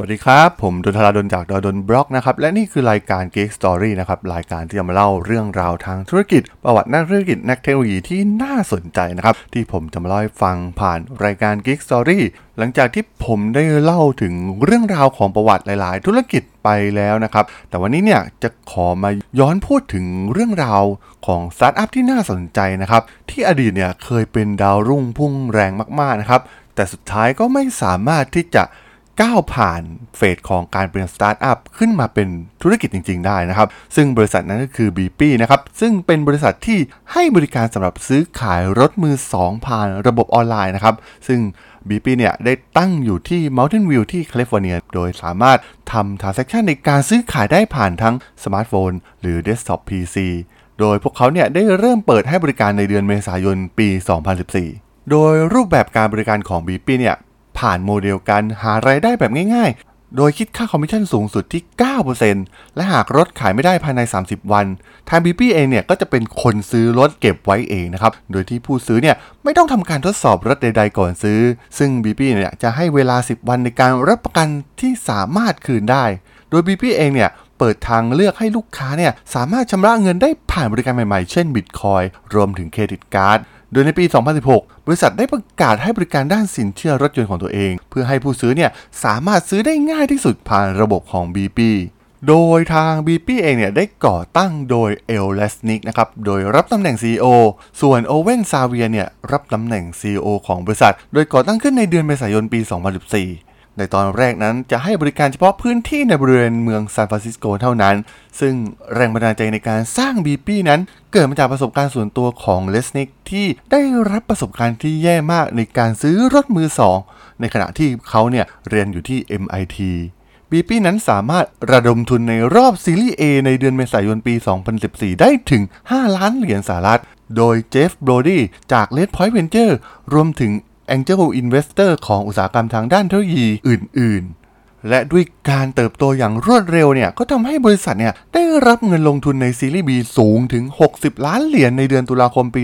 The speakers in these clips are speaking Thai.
สวัสดีครับ ผมดลธราดลจากดล็อกนะครับ และนี่คือรายการ Geek Story นะครับ รายการที่จะมาเล่าเรื่องราวทางธุรกิจ ประวัตินักธุรกิจนักเทคโนโลยีที่น่าสนใจนะครับ ที่ผมจะมาเล่าให้ฟังผ่านรายการ Geek Story หลังจากที่ผมได้เล่าถึงเรื่องราวของประวัติหลาย ๆ ธุรกิจไปแล้วนะครับ แต่วันนี้เนี่ยจะขอมาย้อนพูดถึงเรื่องราวของสตาร์ทอัพที่น่าสนใจนะครับ ที่อดีตเนี่ยเคยเป็นดาวรุ่งพุ่งแรงมาก ๆ นะครับ แต่สุดท้ายก็ไม่สามารถที่จะ ก้าวผ่าน phase ของการเป็นสตาร์ทอัพขึ้นมาเป็นธุรกิจจริง ๆ ได้นะครับ ซึ่งบริษัทนั้นก็คือ Beepi นะครับ ซึ่งเป็นบริษัทที่ให้บริการสำหรับซื้อขายรถมือ 2 ผ่านระบบออนไลน์นะครับ ซึ่ง b ีปี้เนี่ยได้ตั้งอยู่ที่ Mountain View ที่แคลิฟอร์เนีย โดยสามารถทำ transaction ในการซื้อขายได้ผ่านทั้งสมาร์ทโฟนหรือ Desktop PC โดยพวกเขาเนี่ยได้เริ่มเปิดให้บริการในเดือนเมษายนปี 2014 โดยรูปแบบการบริการของ Beepi เนี่ย ผ่านโมเดลการหารายได้แบบง่ายๆ โดยคิดค่าคอมมิชชั่นสูงสุดที่ 9%และหากรถขายไม่ได้ภายใน 30 วัน ทาง Beepi เองเนี่ยก็จะเป็นคนซื้อรถเก็บไว้เองนะครับ โดยที่ผู้ซื้อเนี่ยไม่ต้องทำการทดสอบรถใดๆก่อนซื้อ ซึ่ง Beepi เนี่ยจะให้เวลา 10 วันในการรับประกันที่สามารถคืนได้ โดย Beepi เองเนี่ยเปิดทางเลือกให้ลูกค้าเนี่ยสามารถชำระเงินได้ผ่านบริการใหม่ๆ เช่นบิตคอยน์รวมถึง credit card โดยในปี 2016 บริษัทได้ประกาศให้บริการด้านสินเชื่อรถยนต์ของตัวเอง เพื่อให้ผู้ซื้อเนี่ยสามารถซื้อได้ง่ายที่สุดผ่านระบบของ BP โดยทาง BP เองเนี่ยได้ก่อตั้งโดย Ale Resnik นะครับ โดยรับตำแหน่ง CEO ส่วน Owen Savir เนี่ยรับตำแหน่ง CEO ของบริษัท โดยก่อตั้งขึ้นในเดือนเมษายนปี 2014 ในตอนแรกนั้นจะให้บริการเฉพาะพื้นที่ในบริเวณเมืองซานฟรานซิสโกเท่านั้น ซึ่งแรงบันดาลใจในการสร้าง BP นั้น เกิดมาจากประสบการณ์ส่วนตัวของเลสนิกที่ได้รับประสบการณ์ที่แย่มากในการซื้อรถมือสอง ในขณะที่เขาเนี่ยเรียนอยู่ที่ MIT บีปี้นั้นสามารถระดมทุนในรอบซีรีส์ A ในเดือนเมษายนปี 2014 ได้ถึง 5 ล้านเหรียญสหรัฐ โดยเจฟ โบรดี้จาก Red Point Venture รวมถึง Angel Investor ของอุตสาหกรรมทางด้านเทคโนโลยีออื่น ๆ และด้วยการเติบโตอย่างรวดเร็วเนี่ยก็ทำให้บริษัทเนี่ยได้รับเงินลงทุนในซีรีส์ B สูงถึง 60 ล้านเหรียญในเดือนตุลาคมปี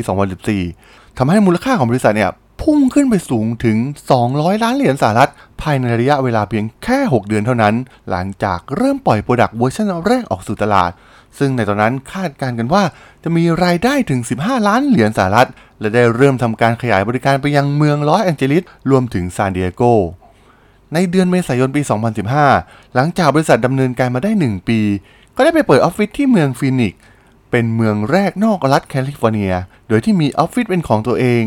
2014ทำให้มูลค่าของบริษัทเนี่ยพุ่งขึ้นไปสูงถึง 200 ล้านเหรียญสหรัฐ ภายในระยะเวลาเพียงแค่ 6 เดือนเท่านั้น หลังจากเริ่มปล่อย product เวอร์ชันแรกออกสู่ตลาด ซึ่งในตอนนั้นคาดการณ์กันว่าจะมีรายได้ถึง 15 ล้านเหรียญสหรัฐ และได้เริ่มทำการขยายบริการไปยังเมืองลอสแองเจลิสรวมถึงซานดิเอโกในเดือนเมษายนปี 2015 หลังจากบริษัทดำเนินการมาได้ 1 ปี ก็ได้ไปเปิดออฟฟิศที่เมืองฟีนิกซ์เป็นเมืองแรกนอกรัฐแคลิฟอร์เนีย โดยที่มีออฟฟิศเป็นของตัวเอง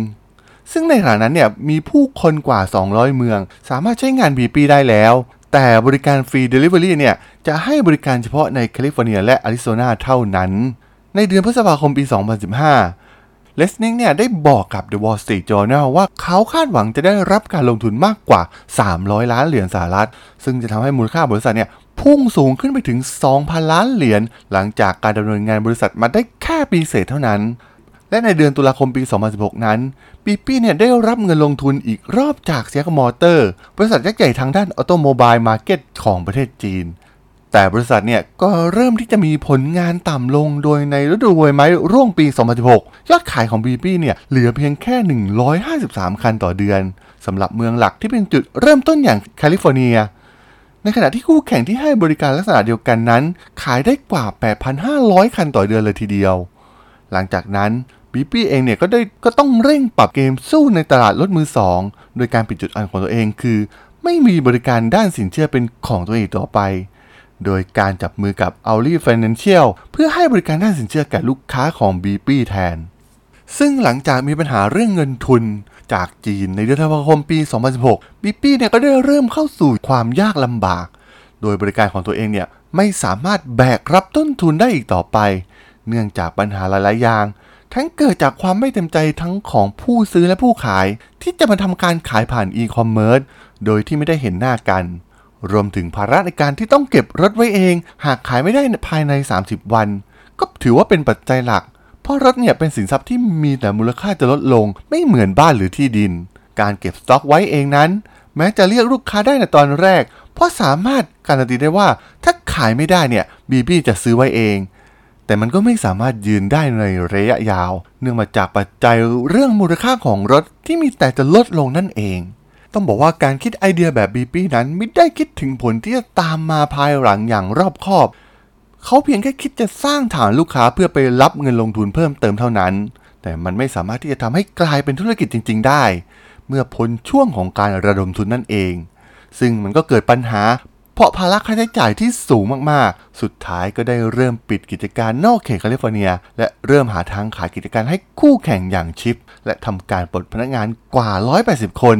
ซึ่งในขณะนั้นเนี่ยมีผู้คนกว่า 200 เมือง สามารถใช้งาน Beepi ได้แล้ว แต่บริการ free delivery เนี่ยจะให้บริการเฉพาะในแคลิฟอร์เนียและอาริโซนาเท่านั้น ในเดือนพฤษภาคมปี 2015 Resnik เนี่ยได้บอกกับ The Wall Street Journal ว่าเขาคาดหวังจะได้รับการลงทุนมากกว่า 300 ล้านเหรียญสหรัฐ ซึ่งจะทำให้มูลค่าบริษัทเนี่ยพุ่งสูงขึ้นไปถึง 2,000 ล้านเหรียญหลังจากการดำเนินงานบริษัทมาได้แค่ปีเศษเท่านั้น และในเดือนตุลาคมปี 2016 นั้น Beepi เนี่ยได้รับเงินลงทุนอีกรอบจาก SAIC Motor บริษัทยักษ์ใหญ่ทางด้าน automobile market ของประเทศจีน แต่บริษัทเนี่ยก็เริ่มที่จะมีผลงานต่ำลงโดยในฤดูใบไม้ร่วงปี 2016 ยอดขายของบีปี้เนี่ยเหลือเพียงแค่ 153 คันต่อเดือนสำหรับเมืองหลักที่เป็นจุดเริ่มต้นอย่างแคลิฟอร์เนีย ในขณะที่คู่แข่งที่ให้บริการลักษณะเดียวกันนั้น ขายได้กว่า 8,500 คันต่อเดือนเลยทีเดียว หลังจากนั้นบีปี้เองเนี่ยก็ได้ก็ต้องเร่งปรับเกมสู้ในตลาดรถมือสองโดยการปิดจุดอ่อนของตัวเองคือ ไม่มีบริการด้านสินเชื่อเป็นของตัวเองต่อไป โดยการจับมือกับ a u l i Financial เพื่อให้บริการด้านสินเชื่อแก่ลูกค้าของ BP แทน ซึ่งหลังจากมีปัญหาเรื่องเงินทุนจากจีนในเดือนธันวาคมปี 2016 BP เนี่ยก็ได้เริ่มเข้าสู่ความยากลำบาก โดยบริการของตัวเองเนี่ยไม่สามารถแบกรับต้นทุนได้อีกต่อไป เนื่องจากปัญหาหลาย ๆ อย่าง ทั้งเกิดจากความไม่เต็มใจทั้งของผู้ซื้อและผู้ขาย ที่จะมาทำการขายผ่านอีคอมเมิร์ซโดยที่ไม่ได้เห็นหน้ากัน รวมถึงภาระในการที่ต้องเก็บรถไว้เอง หากขายไม่ได้ภายใน 30 วัน ก็ถือว่าเป็นปัจจัยหลัก เพราะรถเนี่ยเป็นสินทรัพย์ที่มีแต่มูลค่าจะลดลง ไม่เหมือนบ้านหรือที่ดิน การเก็บสต็อกไว้เองนั้น แม้จะเรียกลูกค้าได้ในตอนแรก เพราะสามารถการันตีได้ว่าถ้าขายไม่ได้เนี่ยบีบี้จะซื้อไว้เอง แต่มันก็ไม่สามารถยืนได้ในระยะยาว เนื่องมาจากปัจจัยเรื่องมูลค่าของรถที่มีแต่จะลดลงนั่นเอง ต้องบอกว่าการคิดไอเดียแบบ Beepi นั้นไม่ได้คิดถึงผลที่จะตามมาภายหลังอย่างรอบคอบ เขาเพียงแค่คิดจะสร้างฐานลูกค้าเพื่อไปรับเงินลงทุนเพิ่มเติมเท่านั้น แต่มันไม่สามารถที่จะทำให้กลายเป็นธุรกิจจริง ๆ ได้ เมื่อพ้นช่วงของการระดมทุนนั่นเอง ซึ่งมันก็เกิดปัญหา เพราะภาระค่าใช้จ่ายที่สูงมากๆ สุดท้ายก็ได้เริ่มปิดกิจการนอกเขตแคลิฟอร์เนีย และเริ่มหาทางขายกิจการให้คู่แข่งอย่างชิป และทำการปลดพนักงานกว่า 180 คน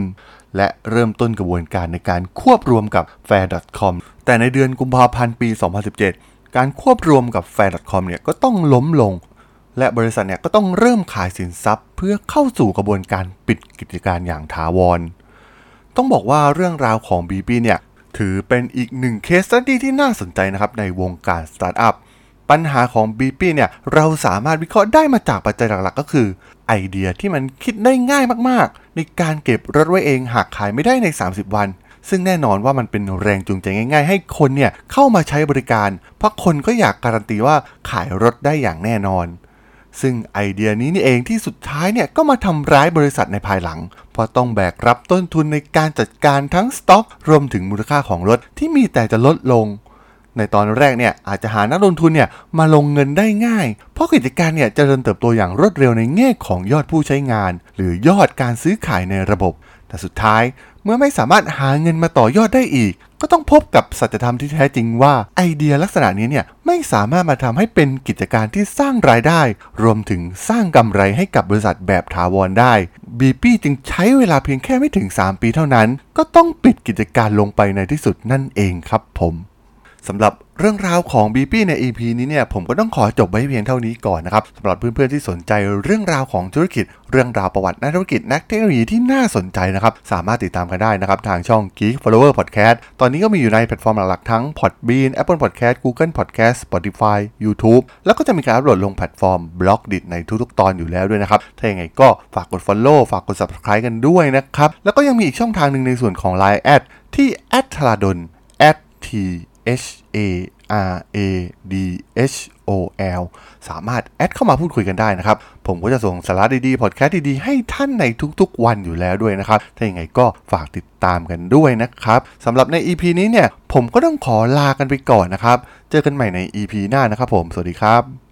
และเริ่มต้นกระบวนการในการควบรวมกับ Fair.com แต่ในเดือนกุมภาพันธ์ปี 2017 การควบรวมกับ Fair.com เนี่ยก็ต้องล้มลง และบริษัทเนี่ยก็ต้องเริ่มขายสินทรัพย์ เพื่อเข้าสู่กระบวนการปิดกิจการอย่างถาวร ต้องบอกว่าเรื่องราวของ b ีเนี่ยถือเป็นอีกหนึ่งเคสสตี้ที่น่าสนใจนะครับในวงการสตาร์ทอัพ ปัญหาของ b ีเนี่ยเราสามารถวิเคราะห์ได้มาจากปัจจัยหลักๆ ก็คือ ไอเดียที่มันคิดได้ง่ายมากๆ ในการเก็บรถไว้เองหากขายไม่ได้ใน 30 วัน ซึ่งแน่นอนว่ามันเป็นแรงจูงใจง่าย ๆ ให้คนเนี่ยเข้ามาใช้บริการ เพราะคนก็อยากการันตีว่าขายรถได้อย่างแน่นอนซึ่งไอเดียนี้นี่เองที่สุดท้ายเนี่ยก็มาทำร้ายบริษัทในภายหลัง เพราะต้องแบกรับต้นทุนในการจัดการทั้งสต็อก รวมถึงมูลค่าของรถที่มีแต่จะลดลง ในตอนแรกเนี่ยอาจจะหานักลงทุนเนี่ยมาลงเงินได้ง่าย เพราะกิจการเนี่ยจะเริญเติบโตอย่างรวดเร็วในแง่ของยอดผู้ใช้งาน หรือยอดการซื้อขายในระบบ แต่สุดท้ายเมื่อไม่สามารถหาเงินมาต่อยอดได้อีก ก็ต้องพบกับสัจธรรมที่แท้จริงว่าไอเดียลักษณะนี้เนี่ยไม่สามารถมาทำให้เป็นกิจการที่สร้างรายได้ รวมถึงสร้างกำไรให้กับบริษัทแบบถาวรได้บีปี้จึงใช้เวลาเพียงแค่ไม่ถึง 3 ปีเท่านั้น ก็ต้องปิดกิจการลงไปในที่สุดนั่นเองครับผม สำหรับเรื่องราวของ b ีปี้ใน EP นี้เนี่ยผมก็ต้องขอจบไว้เพียงเท่านี้ก่อนนะครับสำหรับเพื่อนๆที่สนใจเรื่องราวของธุรกิจ เรื่องราวประวัตินักธุรกิจนักเทคโนโลยีที่น่าสนใจนะครับสามารถติดตามกันได้นะครับทางช่อง Geek Forever Podcast ตอนนี้ก็มีอยู่ในแพลตฟอร์มหลักๆทั้ง Podbean Apple Podcast Google Podcast Spotify YouTube แล้วก็จะมีการอัปโหลดลงแพลตฟอร์ม b ล็อกดิในทุกๆ ตอนอยู่แล้วด้วยนะครับถ้าอย่างไงก็ฝากกด Follow ฝากกด Subscribe กันด้วยนะครับแล้วก็ยังมีอีกช่องทางหนึ่งในส่วนของ Line แอดที่ a d t h a d o n t H A R A D H O L สามารถแอดเข้ามาพูดคุยกันได้นะครับ ผมก็จะส่งสาระดีๆ พอดแคสต์ดีๆ ให้ท่านในทุกๆวันอยู่แล้วด้วยนะครับ ถ้าอย่างไรก็ฝากติดตามกันด้วยนะครับสำหรับใน EP นี้เนี่ย ผมก็ต้องขอลากันไปก่อนนะครับ เจอกันใหม่ใน EP หน้านะครับผม สวัสดีครับ